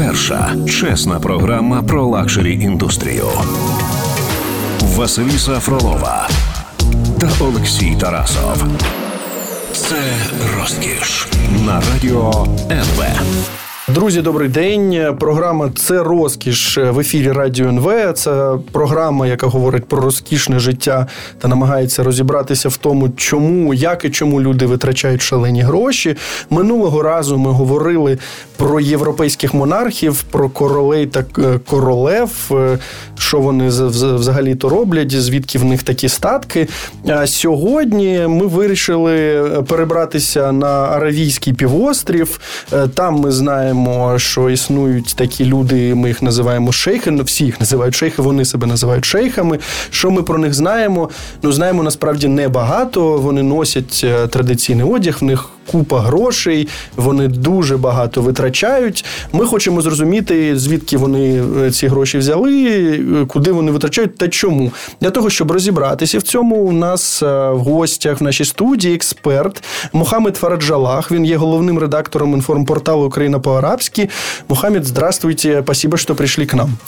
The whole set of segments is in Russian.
Перша чесна програма про luxury індустрію. Василіса Фролова та Олексій Тарасов. Це розкіш на радіо НВ. Друзі, добрий день. Програма це розкіш в ефірі Радіо НВ. Це програма, яка говорить про розкішне життя та намагається розібратися в тому, чому, як і чому люди витрачають шалені гроші. Минулого разу ми говорили про європейських монархів, про королей та е, королев, е, що вони взагалі то роблять, звідки в них такі статки. А сьогодні ми вирішили перебратися на Аравійський півострів. Е, там ми знаємо знаємо, що існують такі люди, ми їх називаємо шейхи. Ну, всі їх називають шейхи, вони себе називають шейхами. Що ми про них знаємо? Ну, знаємо насправді небагато. Вони носять е, традиційний одяг, в них купа грошей, вони дуже багато витрачають. Ми хочемо зрозуміти, звідки вони е, ці гроші взяли, е, куди вони витрачають та чому. Для того, щоб розібратися в цьому, у нас в гостях в нашій студії експерт Мухаммед Фараджалах. Він є головним редактором інформпорталу Україна по по-арабски. Мухаммед, здравствуйте, спасибо, что пришли к нам.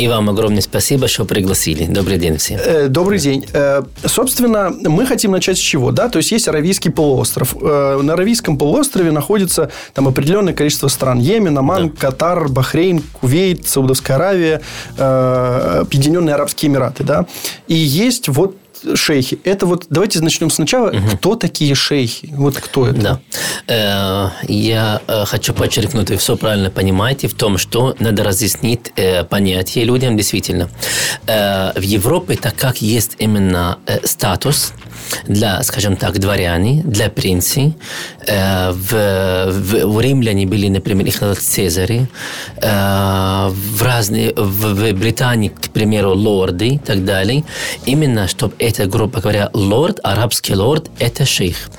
И вам огромное спасибо, что пригласили. Добрый день всем. Э, добрый день. Э, собственно, мы хотим начать с чего? Да? То есть, есть Аравийский полуостров. Э, на Аравийском полуострове находится там определенное количество стран. Йемен, Оман, да. Катар, Бахрейн, Кувейт, Саудовская Аравия, Объединенные Арабские Эмираты. Да? И есть вот шейхи. Это вот давайте начнем сначала. Угу. Кто такие шейхи? Вот кто это? Да. Э, я э, хочу подчеркнуть, вы все правильно понимаете в том, что надо разъяснить э, понятие людям действительно. В Европе, так как есть именно статус для, скажем так, дворяне, для принцев, в, в, в римляне были, например, их называют Цезари, в разные, в, в Британии, к примеру, лорды и так далее, именно чтобы это, грубо говоря, лорд, арабский лорд, это шейх.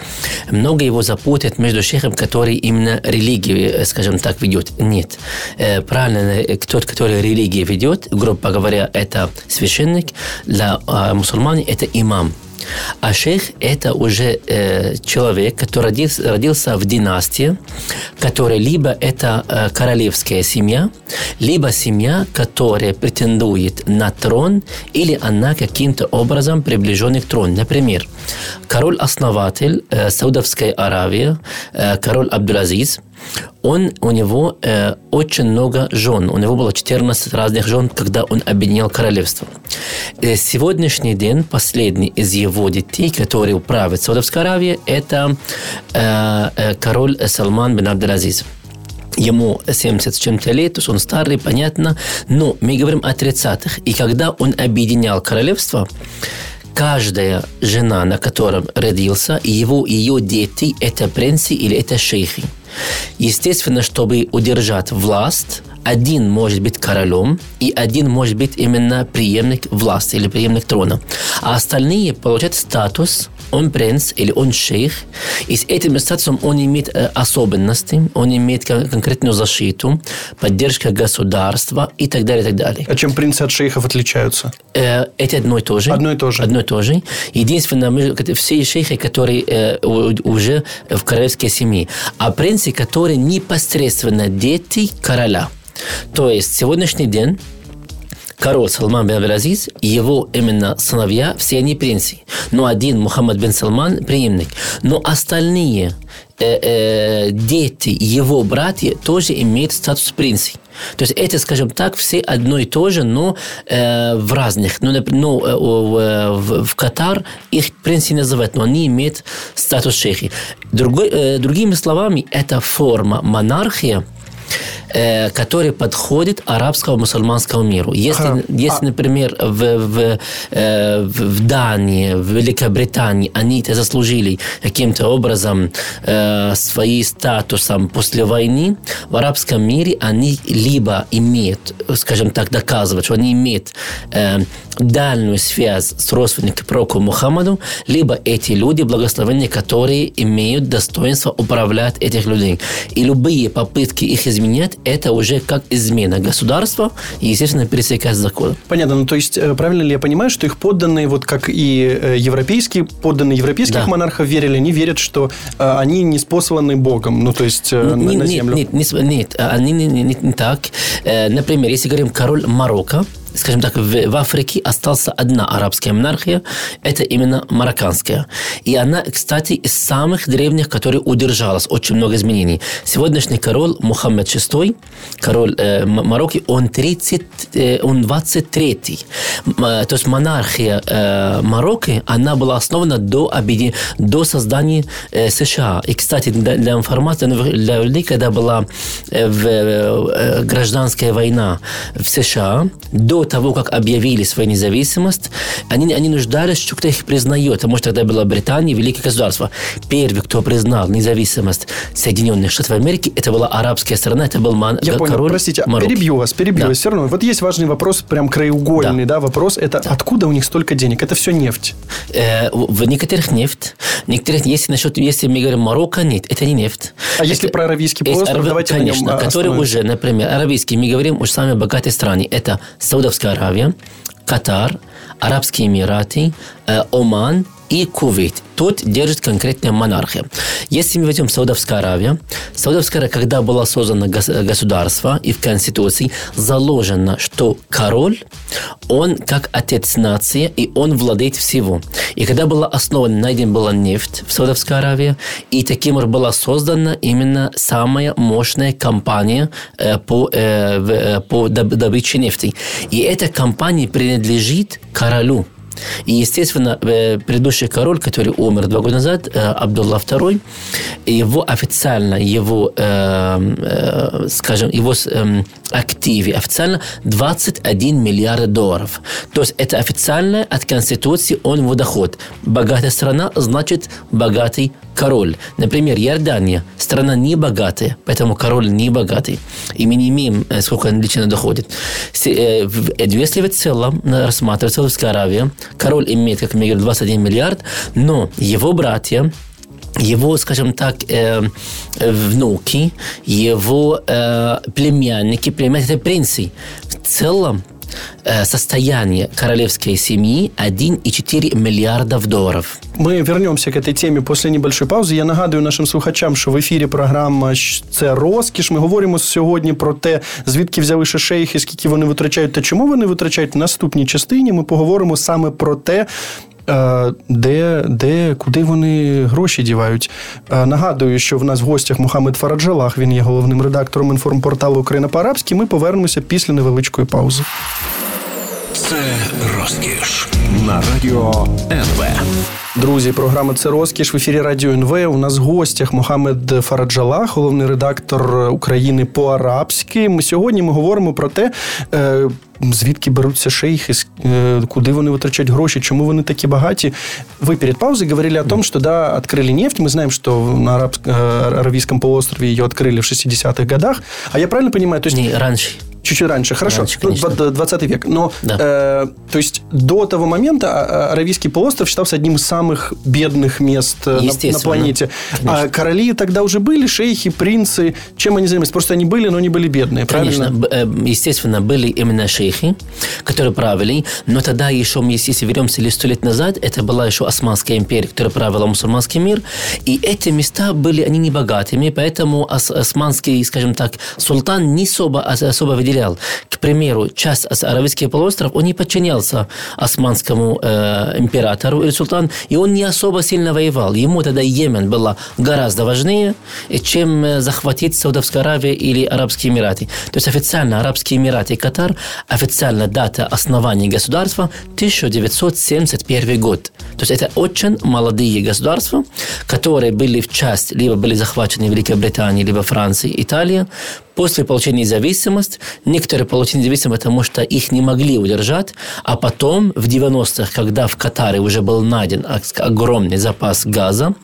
Много его запутают между шейхом, который именно религию, скажем так, ведет. Нет. Э, правильно, э, тот, который религию ведет, грубо говоря, это священник, для мусульман это имам. А шейх – это уже э, человек, который родился, родился в династии, которая либо это э, королевская семья, либо семья, которая претендует на трон, или она каким-то образом приближена к трону. Например, король-основатель э, Саудовской Аравии, э, король Абдулазиз – он, у него э, очень много жен. У него было 14 разных жен, когда он объединил королевство. И сегодняшний день последний из его детей, который правит Саудовской Аравией, это э, э, король Салман бин Абдулазиз ему 70 с чем-то лет, то есть он старый, понятно, но мы говорим о 30-х. И когда он объединял королевство, каждая жена, на котором родился, его, ее дети, это принцы или это шейхи. Естественно, чтобы удержать власть, один может быть королем, и один может быть именно преемник власти или преемник трона. А остальные получают статус он принц или он шейх, и с этим статусом он имеет э, особенности, он имеет конкретную защиту, поддержка государства и так далее, и так далее. А чем принцы от шейхов отличаются? Э, это одно и то же. Одно и то же. Одно и то же. Единственное, мы, все шейхи, которые э, уже в королевской семье, а принцы, которые непосредственно дети короля. То есть сегодняшний день король Салман бен Абдул-Азиз, его именно сыновья, все они принцы. Но один, Мухаммад бен Салман, преемник. Но остальные э, э, дети, его братья тоже имеют статус принца. То есть это, скажем так, все одно и то же, но э, в разных. Ну, например, ну, э, в, в Катар их принцы называют, но они имеют статус шейхи. Другой, э, другими словами, это форма монархии, Э, который подходит арабскому мусульманскому миру. Если, ага. если например, в, в, э, в Дании, в Великобритании они это заслужили каким-то образом э, своим статусом после войны, в арабском мире они либо имеют, скажем так, доказывать, что они имеют дальнюю связь с родственником пророку Мухаммаду, либо эти люди благословенные, которые имеют достоинство управлять этих людей. И любые попытки их изменять это уже как измена государства и, естественно, пересекает закон. Понятно. Ну, то есть, э, правильно ли я понимаю, что их подданные, вот как и э, европейские, подданные европейских да. монархов верили, они верят, что э, они не спосланы Богом, ну, то есть, нет, на, на землю? Нет, нет, нет, они не, не, не так. Например, если говорим король Марокко, скажем так, в, в Африке осталась одна арабская монархия, это именно марокканская. И она, кстати, из самых древних, которая удержалась, очень много изменений. Сегодняшний король Мухаммед VI, король э, Марокко, он, 30, э, он 23-й. Э, то есть монархия э, Марокко, она была основана до, объедин... до создания э, США. И, кстати, для, для информации, для людей, когда была э, в, э, гражданская война в США, до того, как объявили свою независимость, они, они нуждались, что кто их признает. Потому что тогда была Британия, великое государство. Первый, кто признал независимость Соединенных Штатов Америки, это была арабская страна, это был ман, Я король понял, простите, Марокко. перебью вас, перебью да. вас все равно. Вот есть важный вопрос, прям краеугольный, да, да вопрос, это да. откуда у них столько денег? Это все нефть? Э, в некоторых нефть, некоторых, если насчет, если мы говорим Марокко, нет, это не нефть. А это, если про Аравийский полуостров, Араб... давайте Конечно, который уже, например, Аравийский, мы говорим уже самые богатые страны. Это Саудовская Саудовская Аравия, Катар, Арабские Эмираты, э, Оман и Кувейт. Тут держит конкретная монархия. Если мы возьмем Саудовская Аравия, Саудовская Аравия, когда было создано государство и в Конституции заложено, что король, он как отец нации, и он владеет всего. И когда была основана, найдена была нефть в Саудовской Аравии, и таким образом была создана именно самая мощная компания э, по, э, э, по добыче нефти. И эта компания принадлежит королю. И, естественно, э, предыдущий король, который умер два года назад, э, Абдулла II, его официально, его, э, скажем, его активе официально 21 миллиард долларов. То есть это официально от Конституции он его доход. Богатая страна значит богатый король. Например, Иордания, страна не богатая, поэтому король не богатый. И мы не имеем, сколько он лично доходит. Если в целом рассматривать Саудовская Аравия, король имеет, как мы говорим, 21 миллиард, но его братья, его, скажем так, э, внуки, его э, племянники, племянники, принцы. В целом Э, состояние королевской семьи 1,4 миллиардов долларов. Ми вернемся к этой теме после небольшої паузи. Я нагадую нашим слухачам, що в ефірі програма це розкіш. Ми говоримо сьогодні про те, звідки взяли шейхи, скільки вони витрачають та чому вони витрачають в наступній частині. Ми поговоримо саме про те, де, де, куди вони гроші дівають. Нагадую, що в нас в гостях Мухаммед Фараджалах, він є головним редактором інформпорталу Україна по-арабськи. Ми повернемося після невеличкої паузи. Це розкіш на радіо НВ. Друзі, програма це розкіш в ефірі Радіо НВ. У нас в гостях Мохамед Фараджалах, головний редактор України по-арабськи. Ми сьогодні ми говоримо про те, е, звідки беруться шейхи, е, куди вони витрачають гроші, чому вони такі багаті. Ви перед паузой говорили о том, что да, открыли нефть. Мы знаем, что на Арабск... Аравийском полуострове ее открыли в 60-х годах. А я правильно понимаю? То есть... Не, раньше. Чуть-чуть раньше, хорошо. Раньше, ну, 20 век. Но, да. э, то есть, до того момента а, а, Аравийский полуостров считался одним из самых бедных мест э, на, на планете. Конечно. А короли тогда уже были, шейхи, принцы. Чем они занимались? Просто они были, но они были бедные, правильно? Конечно. Э, естественно, были именно шейхи, которые правили. Но тогда еще, если вернемся лишь сто лет назад, это была еще Османская империя, которая правила мусульманский мир. И эти места были, они не богатыми, поэтому османский, скажем так, султан не особо, особо выделял. К примеру, часть Аравийский полуостров, он не подчинялся османскому э, императору или султану, и он не особо сильно воевал. Ему тогда Йемен было гораздо важнее, чем э, захватить Саудовскую Аравию или Арабские Эмираты. То есть официально Арабские Эмираты и Катар, официально дата основания государства 1971 год. То есть это очень молодые государства, которые были в часть, либо были захвачены Великобританией, либо Францией, Италией, После получения независимости, некоторые получили независимость, потому что их не могли удержать, а потом в 90-х, когда в Катаре уже был найден огромный запас газа,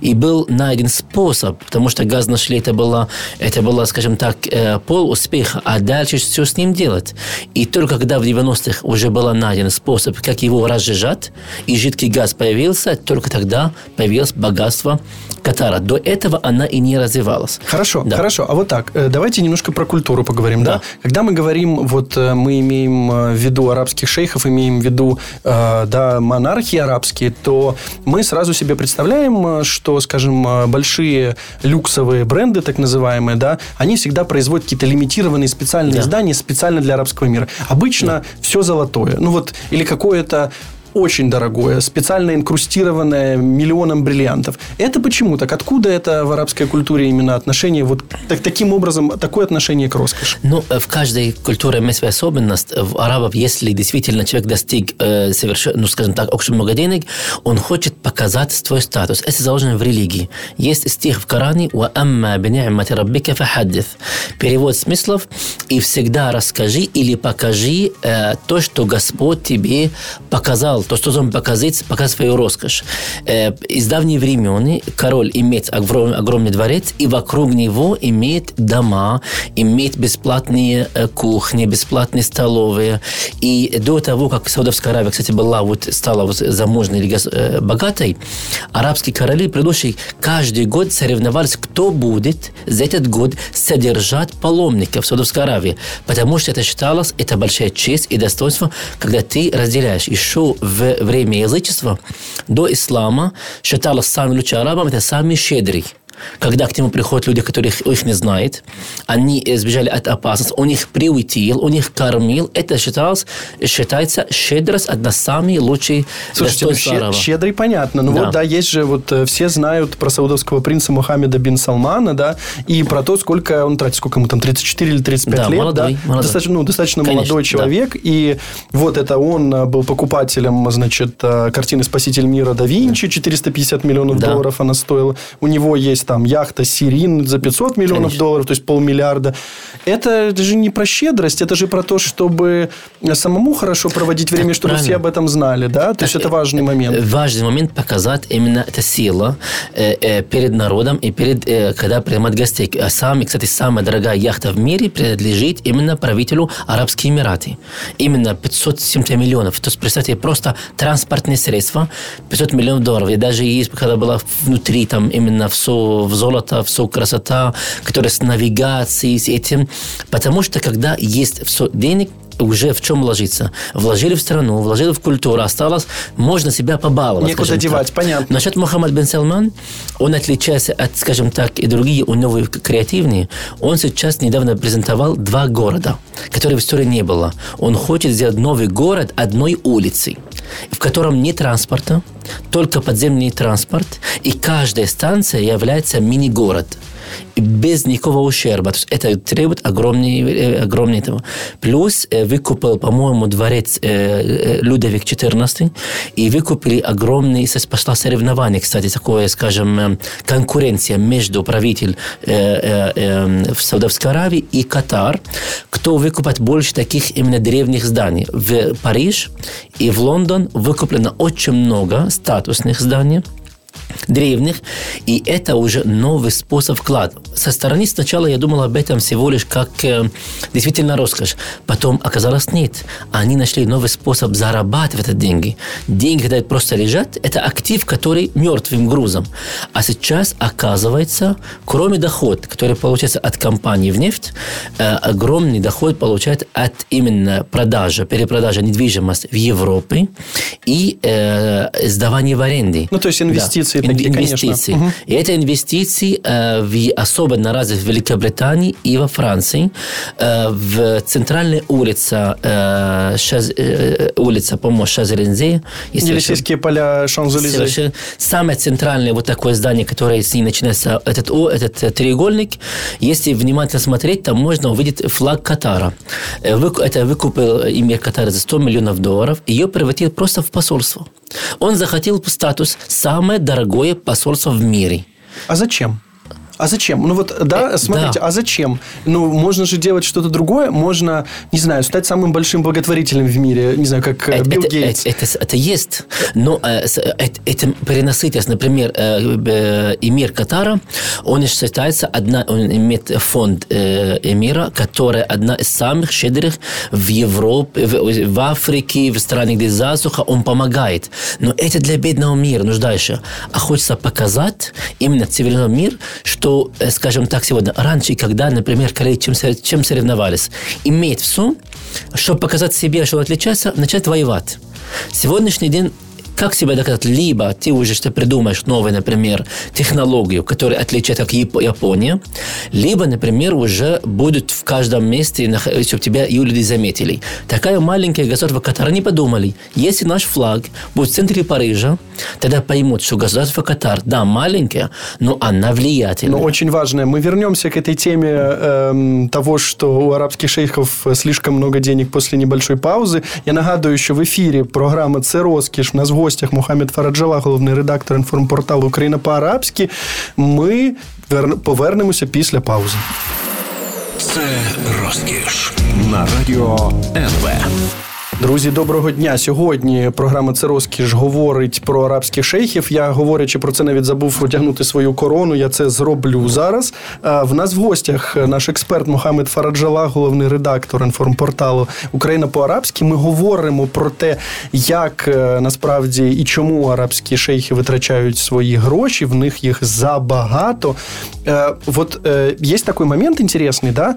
и был найден способ, потому что газ нашли, это было, это было скажем так, э, пол успеха, а дальше что с ним делать? И только когда в 90-х уже был найден способ, как его разжижать, и жидкий газ появился, только тогда появилось богатство Катара. До этого она и не развивалась. Хорошо, да. хорошо. А вот так, э, давайте давайте немножко про культуру поговорим. Да. да? Когда мы говорим, вот э, мы имеем в виду арабских шейхов, имеем в виду да, монархии арабские, то мы сразу себе представляем, что, скажем, большие люксовые бренды, так называемые, да, они всегда производят какие-то лимитированные специальные да. издания специально для арабского мира. Обычно да. все золотое. Ну вот, или какое-то очень дорогое, специально инкрустированное миллионом бриллиантов. Это почему так? Откуда это в арабской культуре именно отношение, вот так, таким образом, такое отношение к роскоши? Ну, в каждой культуре есть своя особенность. В арабов, если действительно человек достиг, э, совершенно, ну, скажем так, очень много денег, он хочет показать свой статус. Это заложено в религии. Есть стих в Коране «Уамма бин'амати раббика фахаддith». Перевод смыслов «И всегда расскажи или покажи э, то, что Господь тебе показал то, что он показывает, показывает свою роскошь. Э, из давних времен король имеет огромный, дворец, и вокруг него имеет дома, имеет бесплатные э, кухни, бесплатные столовые. И до того, как Саудовская Аравия, кстати, была вот, стала вот или э, богатой, арабские короли предыдущие каждый год соревновались, кто будет за этот год содержать паломников в Саудовской Аравии. Потому что это считалось, это большая честь и достоинство, когда ты разделяешь еще в время язычества до ислама считалось самым лучшим арабом это самый щедрый Когда к нему приходят люди, которых их не знает, они избежали от опасности, он их приутил, он их кормил, это считалось, считается щедрость одна из самых лучших Слушайте, ну, щед, щедрый понятно, но да. вот да, есть же, вот э, все знают про саудовского принца Мухаммеда бин Салмана, да, и про то, сколько он тратит, сколько ему там, 34 или 35 да, лет, молодой, да, молодой. достаточно, ну, достаточно Конечно, молодой человек, да. и вот это он э, был покупателем, значит, э, картины «Спаситель мира» да Винчи, 450 миллионов да. долларов она стоила, у него есть там яхта Сирин за 500 миллионов Конечно. долларов, то есть полмиллиарда. Это, же не про щедрость, это же про то, чтобы самому хорошо проводить время, так, чтобы правильно. все об этом знали, да? То есть это важный момент. Важный момент показать именно эта сила э, э, перед народом и перед, э, когда принимать гостей. Сами, кстати, самая дорогая яхта в мире принадлежит именно правителю Арабских Эмираты. Именно 570 миллионов. То есть, представьте, просто транспортные средства 500 миллионов долларов. И даже есть, когда была внутри, там именно все в золото, все красота, которая с навигацией, с этим. Потому что когда есть все денег, уже в чем вложиться. Вложили в страну, вложили в культуру, осталось, можно себя побаловать. Некуда девать, так. понятно. Насчет Мухаммад бен Салман, он отличается от, скажем так, и другие, у него креативные. Он сейчас недавно презентовал два города, которые в истории не было. Он хочет сделать новый город одной улицы, в котором нет транспорта, только подземный транспорт, и каждая станция является мини-город без никакого ущерба. То есть это требует огромный, э, огромный этого. Плюс э, выкупил, по-моему, дворец э, Людовик XIV, и выкупили огромный, пошла соревнование, кстати, такое, скажем, конкуренция между правителем в Саудовской Аравии и Катар, кто выкупает больше таких именно древних зданий. В Париж и в Лондон выкуплено очень много статусных зданий, древних, и это уже новый способ вклада. Со стороны сначала я думал об этом всего лишь как э, действительно роскошь. Потом оказалось нет. Они нашли новый способ зарабатывать эти деньги. Деньги, когда просто лежат, это актив, который мертвым грузом. А сейчас оказывается, кроме дохода, который получается от компании в нефть, э, огромный доход получает от именно продажи, перепродажи недвижимости в Европе и э, сдавания в аренде. Ну, то есть инвестиции да такие, инвестиции. Конечно. И это инвестиции э, в, особенно развит в Великобритании и во Франции. Э, в центральной улице, э, Шаз, э, улица, по-моему, Шазерензе. Елисейские поля Шанзелизе. Самое центральное вот такое здание, которое с ней начинается, этот, о, этот треугольник. Если внимательно смотреть, там можно увидеть флаг Катара. Э, это выкупил имя Катара за 100 миллионов долларов. Ее превратил просто в посольство. Он захотел статус самое дорогое посольство в мире. А зачем? А зачем? Ну вот, да, э, смотрите, да. а зачем? Ну, можно же делать что-то другое. Можно, не знаю, стать самым большим благотворителем в мире. Не знаю, как э, это, Билл Гейтс. Это, это, это есть. Но э, это, этим перенасытность, например, э, эмир Катара, он считается, одна, он имеет фонд э, эмира, которая одна из самых щедрых в Европе, в, в Африке, в странах, где засуха, он помогает. Но это для бедного мира, нуждающего. А хочется показать именно цивилизованный мир, что э, скажем так, сегодня, раньше, когда, например, коллеги чем, чем соревновались, иметь все, чтобы показать себе, что отличается, начать воевать. Сегодняшний день как себя доказать? Либо ты уже что придумаешь новую, например, технологию, которая отличает как Япония, либо, например, уже будут в каждом месте, чтобы тебя и люди заметили. Такая маленькая государство, Катар, они подумали, если наш флаг будет в центре Парижа, тогда поймут, что государство Катар, да, маленькое, но она влиятельная. Но очень важное. Мы вернемся к этой теме э, того, что у арабских шейхов слишком много денег после небольшой паузы. Я нагадую, что в эфире программа «Це розкіш» у нас в гостях Мухаммед Фараджала, головний редактор інформпорталу Україна по-арабськи. Ми повернемося після паузи. Це розкіш на радіо НВ. Друзі, доброго дня. Сьогодні програма «Це розкіш» говорить про арабських шейхів. Я говорячи про це, навіть забув одягнути свою корону. Я це зроблю зараз. В нас в гостях наш експерт Мохамед Фараджала, головний редактор інформпорталу Україна по-арабськи. Ми говоримо про те, як е, насправді і чому арабські шейхи витрачають свої гроші. В них їх забагато. Е, вот є е, такой момент интересный, да,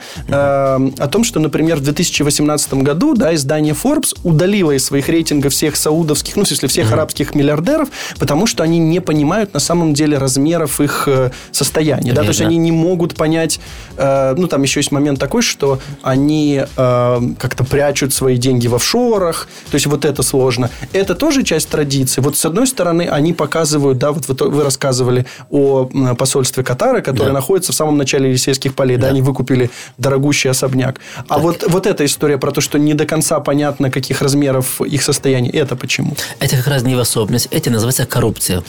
о том, что, например, в 2018 году, да, издание Forbes удалила из своих рейтингов всех саудовских, ну, в смысле, всех mm-hmm. арабских миллиардеров, потому что они не понимают на самом деле размеров их э, состояния. Да? То есть они не могут понять, э, ну, там еще есть момент такой, что они э, как-то прячут свои деньги в офшорах, то есть вот это сложно. Это тоже часть традиции. Вот с одной стороны, они показывают, да, вот вы, вы рассказывали о посольстве Катара, которое да. находится в самом начале Елисейских полей, да, да они выкупили дорогущий особняк. А вот, вот эта история про то, что не до конца понятно, каких размеров их состояние. Это почему? Это как раз не в особенность. Это называется коррупция.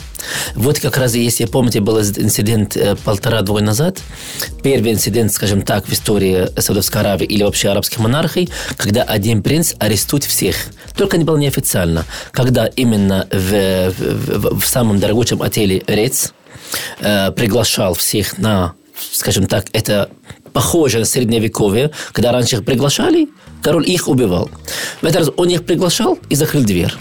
Вот как раз, если помните, был инцидент э, полтора-двое назад. Первый инцидент, скажем так, в истории Саудовской Аравии или вообще арабских монархий, когда один принц арестует всех. Только не было неофициально. Когда именно в, в, в самом дорогущем отеле Рец э, приглашал всех на скажем так, это похоже на средневековье, когда раньше их приглашали, король их убивал. В этот раз он их приглашал и закрыл дверь.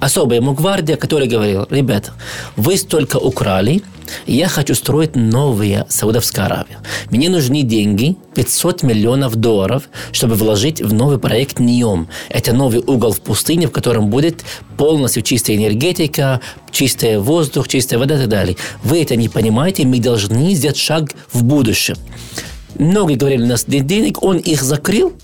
Особая ему гвардия, которая говорила, ребята, вы столько украли, я хочу строить новые Саудовская Аравия. Мне нужны деньги, 500 миллионов долларов, чтобы вложить в новый проект НИОМ. Это новый угол в пустыне, в котором будет полностью чистая энергетика, чистый воздух, чистая вода и так далее. Вы это не понимаете, мы должны сделать шаг в будущее. Многие говорили, у нас нет денег, он их закрыл,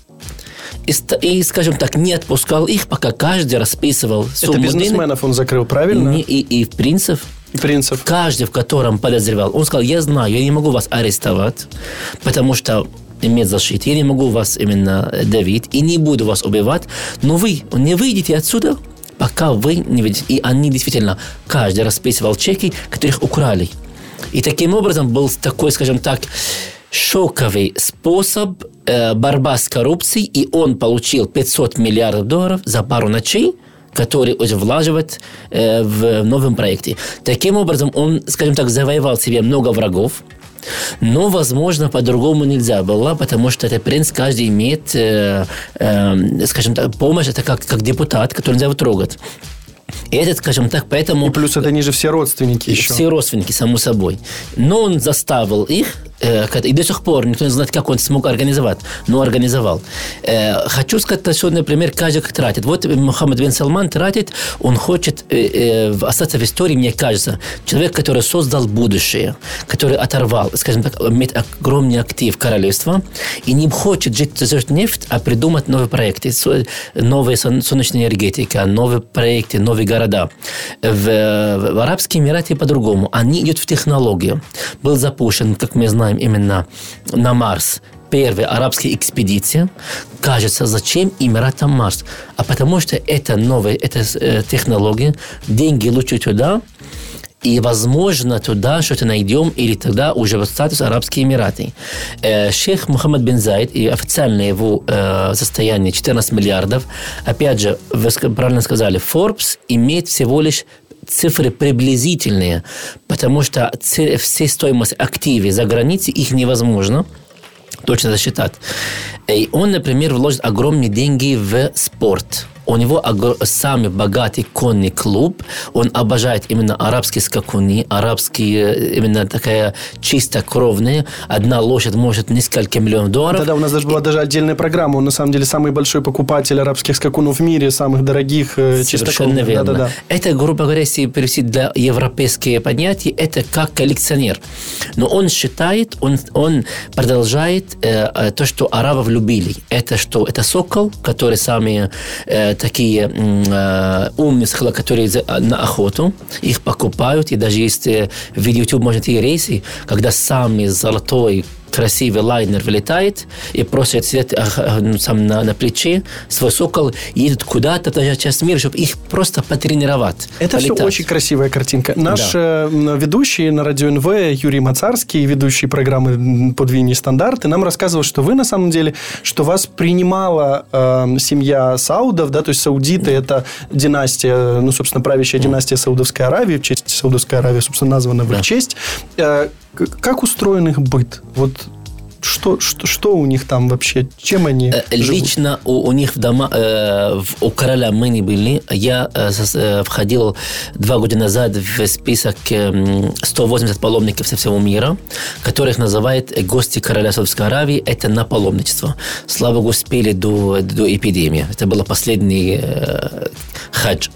и, и, скажем так, не отпускал их, пока каждый расписывал сумму Это бизнесменов денег. он закрыл, правильно? И, и, и принцев. Принцев. Каждый, в котором подозревал. Он сказал, я знаю, я не могу вас арестовать, потому что иметь защиту. Я не могу вас именно давить и не буду вас убивать, но вы не выйдете отсюда, пока вы не видите. И они действительно, каждый расписывал чеки, которых украли. И таким образом был такой, скажем так, шоковый способ э, борьба с коррупцией, и он получил 500 миллиардов долларов за пару ночей, которые уже влаживает э, в новом проекте. Таким образом, он, скажем так, завоевал себе много врагов, но, возможно, по-другому нельзя было, потому что этот принц каждый имеет, э, э, скажем так, помощь, это как, как депутат, который нельзя его трогать. И этот, скажем так, поэтому... И плюс это они же все родственники еще. Все родственники, само собой. Но он заставил их и до сих пор никто не знает, как он смог организовать, но организовал. Э, хочу сказать, что, например, каждый тратит. Вот Мухаммад бен Салман тратит, он хочет э, остаться в истории, мне кажется, человек, который создал будущее, который оторвал, скажем так, имеет огромный актив королевства, и не хочет жить за нефть, а придумать новые проекты, новые солнечная энергетика, новые проекты, новые города. В, в Арабские Эмираты по-другому. Они идут в технологию. Был запущен, как мы знаем, именно на Марс. Первая арабская экспедиция, кажется, зачем Эмиратам Марс? А потому что это новая это, э, технология, деньги лучше туда, и, возможно, туда что-то найдем, или тогда уже статус Арабские Эмираты. Э, шейх Мухаммад бен Зайд, и официальное его э, состояние 14 миллиардов, опять же, вы правильно сказали, Forbes имеет всего лишь цифры приблизительные, потому что все стоимость активы за границей, их невозможно точно засчитать. И он, например, вложит огромные деньги в спорт – у него самый богатый конный клуб. Он обожает именно арабские скакуны, арабские, именно такая чисто кровная. Одна лошадь может несколько миллионов долларов. Тогда у нас даже была даже отдельная программа. Он на самом деле самый большой покупатель арабских скакунов в мире, самых дорогих, э, Совершенно верно. Да, да, да. Это, грубо говоря, если перевести для европейские понятия, это как коллекционер. Но он считает, он, он продолжает э, э то, что арабов любили. Это что? Это сокол, который самые э, такие э, умные, которые на охоту. Их покупают. И даже есть э, в YouTube, может, и рейсы, когда самый золотой красивый лайнер вылетает и просят сидеть ну, сам на, на плече, свой сокол едет куда-то, даже часть мира, чтобы их просто потренировать. Это полетать. все очень красивая картинка. Наш да. Э, ведущий на радио НВ Юрий Мацарский, ведущий программы «Подвиньи стандарты», нам рассказывал, что вы на самом деле, что вас принимала э, семья Саудов, да, то есть саудиты – это династия, ну, собственно, правящая династия Саудовской Аравии, в честь Саудовской Аравии, собственно, названа в их честь. Э, как устроен их быт? Вот что, что, что у них там вообще? Чем они э, Лично у, у них в дома, э, в, у короля мы не были. Я э, э, входил два года назад в список э, 180 паломников со всего мира, которых называют гости короля Саудовской Аравии. Это на паломничество. Слава Богу, успели до, до эпидемии. Это был последний э, хадж.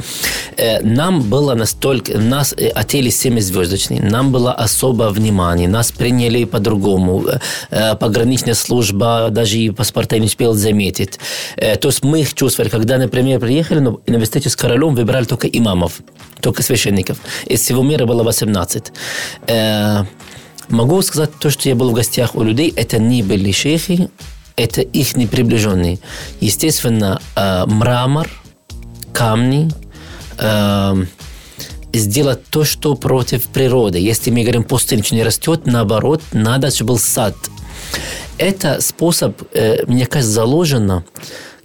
Э, нам было настолько... Нас э, отели 7-звездочный. Нам было особо внимание. Нас приняли по-другому. Э, пограничная служба даже и паспорта не успел заметить. То есть мы их чувствовали. Когда, например, приехали на университете с королем, выбирали только имамов, только священников. Из всего мира было 18. Могу сказать то, что я был в гостях у людей, это не были шейхи, это их неприближенные. Естественно, мрамор – камни, э, сделать то, что против природы. Если мы говорим, пустыня не растет, наоборот, надо, чтобы был сад. Это способ, э, мне кажется, заложено,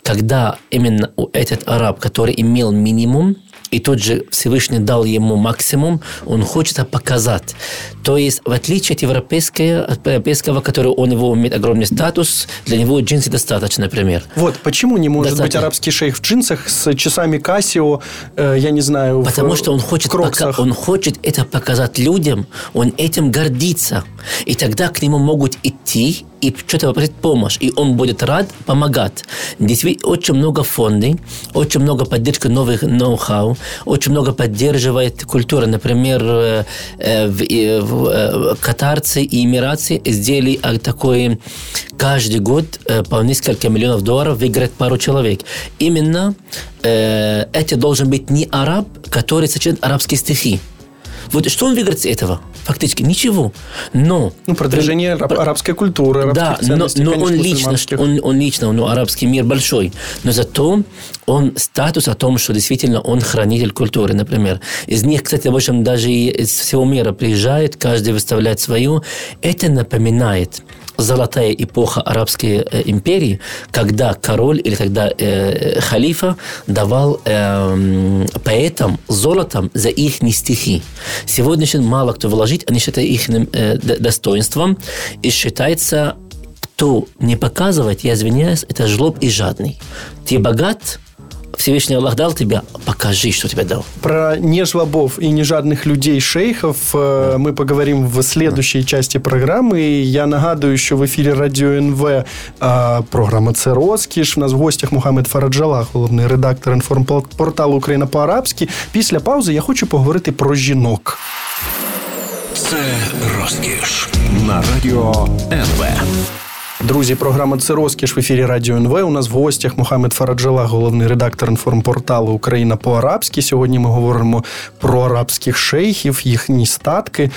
когда именно этот араб, который имел минимум, и тот же Всевышний дал ему максимум, он хочет это показать. То есть, в отличие от европейского, от европейского, который у него имеет огромный статус, для него джинсы достаточно, например. Вот, почему не может Достаточно. быть арабский шейх в джинсах с часами Кассио, э, я не знаю, Потому в, что он хочет, пока, он хочет это показать людям, он этим гордится. И тогда к нему могут идти и что-то попросить помощь, и он будет рад помогать. Действительно, очень много фондов, очень много поддержки новых ноу-хау, очень много поддерживает культура. Например, э, э, в, в, э, катарцы и эмиратцы сделали такой каждый год по несколько миллионов долларов выиграет пару человек. Именно это должен быть не араб, который сочинит арабские стихи. Вот что он выиграет с этого? Фактически ничего. Но... Ну, продвижение при... арабской культуры, Да, но, но он, лично, он, он лично, ну, арабский мир большой. Но зато он статус о том, что действительно он хранитель культуры, например. Из них, кстати, в общем, даже из всего мира приезжает, каждый выставляет свою. Это напоминает золотая эпоха арабской э, империи, когда король или тогда э, халифа давал э, поэтам золотом за их стихи. Сегодня мало кто вложить, они считают их э, достоинством и считается кто не показывает, я извиняюсь, это жлоб и жадный. Ты богат, Всевышний Аллах дал тебе, покажи, что тебе дал. Про нежлобов и нежадных людей шейхов э, мы поговорим в следующей части программы. Я нагадую, що в ефірі Радіо НВ е, програма «Це розкіш». У нас в гостях Мухаммед Фараджалах, головний редактор інформпорталу Україна по-арабськи. Після паузи я хочу поговорити про жінок. Це розкіш на радіо НВ. Друзі, програма це розкіш в ефірі Радіо НВ. У нас в гостях Мохамед Фараджала, головний редактор інформпорталу Україна по-арабськи. Сьогодні ми говоримо про арабських шейхів, їхні статки.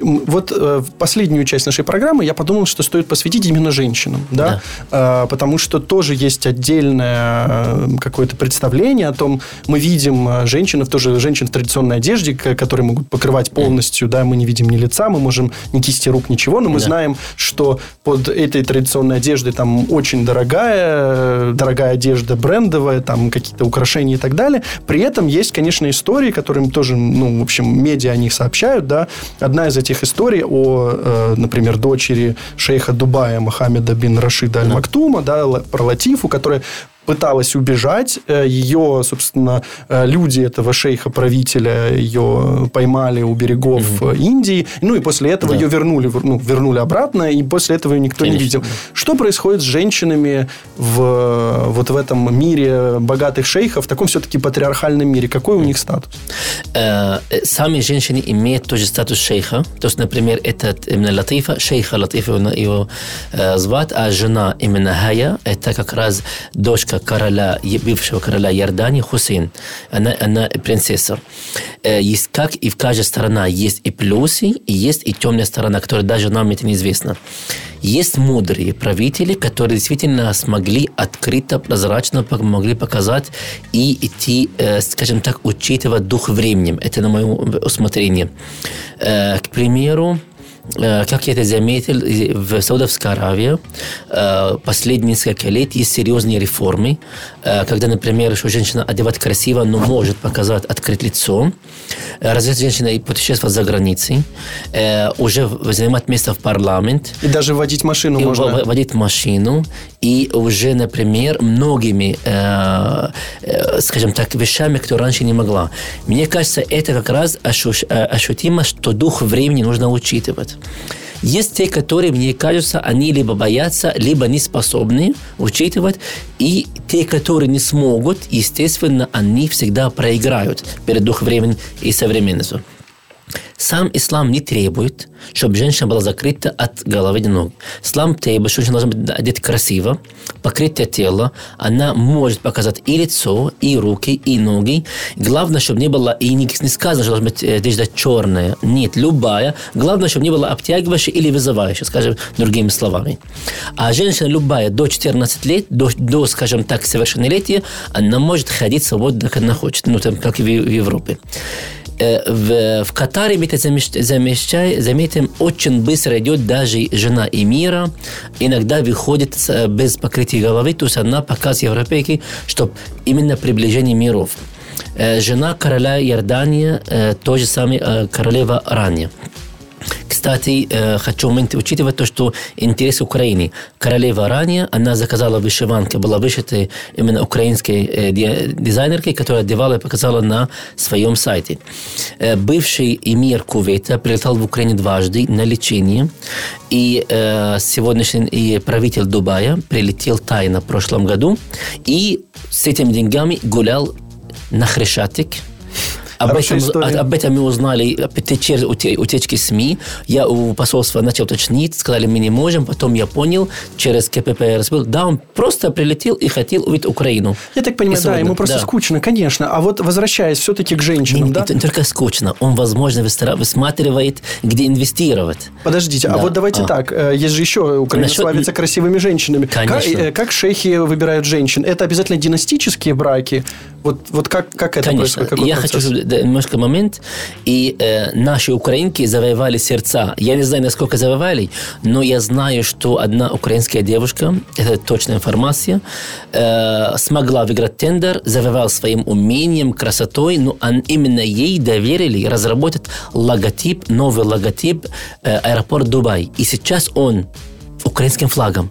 Вот э, в последнюю часть нашей программы я подумал, что стоит посвятить именно женщинам, да, да. Э, потому что тоже есть отдельное э, какое-то представление о том, мы видим женщин, тоже женщин в традиционной одежде, которые могут покрывать полностью, да, мы не видим ни лица, мы можем ни кисти рук, ничего, но мы да. знаем, что под этой традиционной одеждой там очень дорогая, дорогая одежда брендовая, там какие-то украшения и так далее. При этом есть, конечно, истории, которым тоже, ну, в общем, медиа о них сообщают, да. Одна из этих историй о, э, например, дочери шейха Дубая Мохаммеда бин Рашида Аль-Мактума, да, про Латифу, которая пыталась убежать. Э, ее, собственно, э, люди этого шейха-правителя ее поймали у берегов mm Индии. Ну, и после этого да. ее вернули, ну, вернули обратно, и после этого ее никто Конечно. не видел. Что происходит с женщинами в, вот в этом мире богатых шейхов, в таком все-таки патриархальном мире? Какой у них статус? Сами женщины имеют тоже статус шейха. То есть, например, это именно Латифа, шейха Латифа его звать, а жена именно Хая, это как раз дочка короля, бывшего короля Иордании Хусейн. Она, она принцесса. Э, есть как и в каждой сторона есть и плюсы, и есть и темная сторона, которая даже нам это неизвестно. Есть мудрые правители, которые действительно смогли открыто, прозрачно могли показать и идти, э, скажем так, учитывать дух временем. Это на мое усмотрение. Э, к примеру, как я это заметил, в Саудовской Аравии э, последние несколько лет есть серьезные реформы, э, когда, например, что женщина одевать красиво, но может показать, открыть лицо. Разве женщина и путешествовать за границей, уже занимать место в парламент. И даже водить машину и можно. Водить машину. И уже, например, многими, скажем так, вещами, которые раньше не могла. Мне кажется, это как раз ощутимо, что дух времени нужно учитывать. Есть те, которые, мне кажется, они либо боятся, либо не способны учитывать. И те, которые не смогут, естественно, они всегда проиграют перед духом времени и современностью. Сам ислам не требует, чтобы женщина была закрыта от головы до ног. Ислам требует, что женщина должна быть одета красиво, покрытое тело. Она может показать и лицо, и руки, и ноги. Главное, чтобы не было, и не, не сказано, что должна быть э, одежда черная. Нет, любая. Главное, чтобы не было обтягивающая или вызывающая, скажем другими словами. А женщина любая до 14 лет, до, до скажем так, совершеннолетия, она может ходить свободно, как она хочет. Ну, там, как и в, в Европе. Э, в, в Катаре мы это замечаем, заметим, очень быстро идет даже жена эмира, иногда выходит без покрытия головы, то есть она показывает европейке, что именно приближение миров. Э, жена короля Иордания, э, то же самое королева ранее. Кстати, э, хочу учитывать то, что интерес Украины. Королева ранее, она заказала вышиванки, была вышита именно украинской дизайнеркой, которая одевала и показала на своем сайте. Бывший эмир Кувейта прилетал в Украину дважды на лечение. И сегодняшний и правитель Дубая прилетел тайно в прошлом году и с этими деньгами гулял на Хрещатик – об этом, об этом мы узнали через утечки СМИ. Я у посольства начал уточнить, сказали, мы не можем. Потом я понял, через КПП разбил. Да, он просто прилетел и хотел увидеть Украину. Я так понимаю, да, ему просто да. скучно, конечно. А вот возвращаясь все-таки к женщинам, не, да? Это не только скучно. Он, возможно, высматривает, где инвестировать. Подождите, а да. а вот давайте а. так. Э, есть же еще Украина Насчет... славится красивыми женщинами. Конечно. Как, э, как шейхи выбирают женщин? Это обязательно династические браки? Вот, вот как, как это Конечно. происходит? Какой я процесс? хочу, немножко момент. И э, наши украинки завоевали сердца. Я не знаю, насколько завоевали, но я знаю, что одна украинская девушка, это точная информация, э, смогла выиграть тендер, завоевал своим умением, красотой, но он, именно ей доверили разработать логотип, новый логотип э, аэропорт Дубай. И сейчас он украинским флагом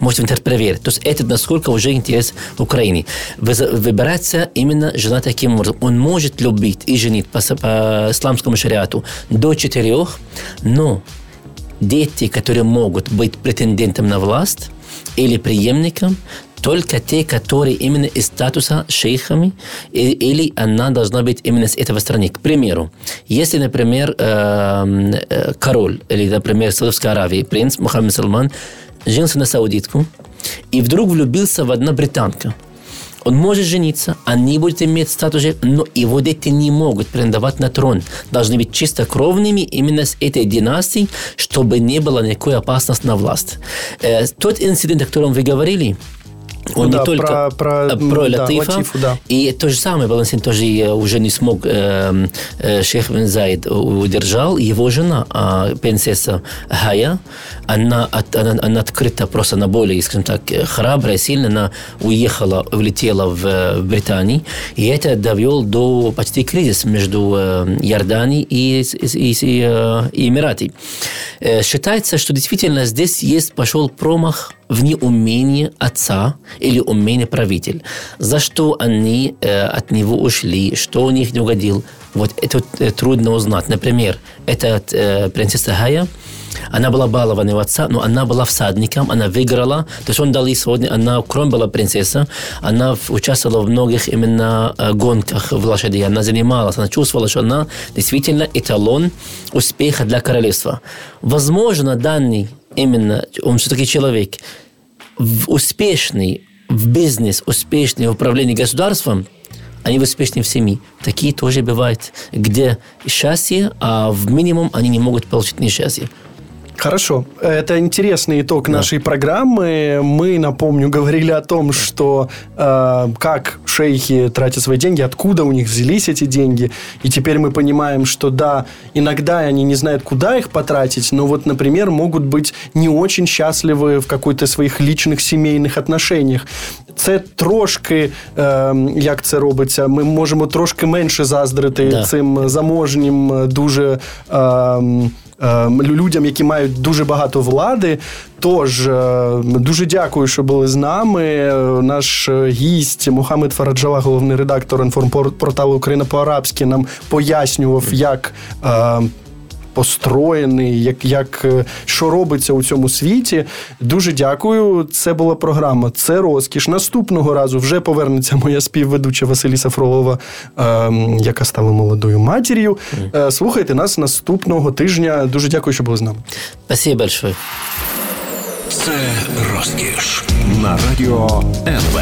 можете в интернет проверить. То есть это насколько уже интерес в Украине. Выбирается именно жена таким образом. Он может любить и женить по, по исламскому шариату до четырех, но дети, которые могут быть претендентом на власть или преемником, только те, которые именно из статуса шейхами, или она должна быть именно с этого страны. К примеру, если, например, эм, э, король, или, например, Саудовской Аравии, принц Мухаммед Салман, женился на саудитку и вдруг влюбился в одну британку. Он может жениться, они будут иметь статус, но его дети не могут претендовать на трон. Должны быть чистокровными именно с этой династией, чтобы не было никакой опасности на власть. Э, тот инцидент, о котором вы говорили, он ну, не только про, про, про да, Латифа, Латифу, да. и то же самое Балансин тоже уже не смог, э, э, шейх Бен Заид удержал, его жена, э, принцесса Хая, она, она, она открыта просто на более, скажем так, храбрая, сильная, она уехала, улетела в, в Британию, и это довел до почти кризиса между э, Иорданией и, и, и, и, э, и Эмиратами. Э, считается, что действительно здесь есть пошел промах в неумении отца или умении правитель. За что они э, от него ушли, что у них не угодил. Вот это э, трудно узнать. Например, эта э, принцесса Гая, она была балованной у отца, но она была всадником, она выиграла. То есть он дал ей сегодня, она, кроме была принцесса, она участвовала в многих именно э, гонках в лошади. Она занималась, она чувствовала, что она действительно эталон успеха для королевства. Возможно, данный именно, он все-таки человек, успешный в бизнес, успешный в управлении государством, они успешнее в семье. Такие тоже бывают, где счастье, а в минимум они не могут получить несчастье. Хорошо. Это интересный итог да. нашей программы. Мы, напомню, говорили о том, что э, как шейхи тратят свои деньги, откуда у них взялись эти деньги. И теперь мы понимаем, что да, иногда они не знают, куда их потратить, но вот, например, могут быть не очень счастливы в какой-то своих личных сімейних отношениях. Це трошки, е, як це робиться, ми можемо трошки менше заздрити да. цим заможнім, дуже. Е, людям, які мають дуже багато влади. Тож дуже дякую, що були з нами. Наш гість Мухаммед Фараджала, головний редактор інформпорталу Україна по арабськи, нам пояснював, як построєний, як, як е, що робиться у цьому світі. Дуже дякую. Це була програма. Це розкіш. Наступного разу вже повернеться моя співведуча Василіса Фролова, е, яка стала молодою матір'ю. Е, слухайте нас наступного тижня. Дуже дякую, що були з нами. Спасибо большое. Це розкіш на радіо НВ.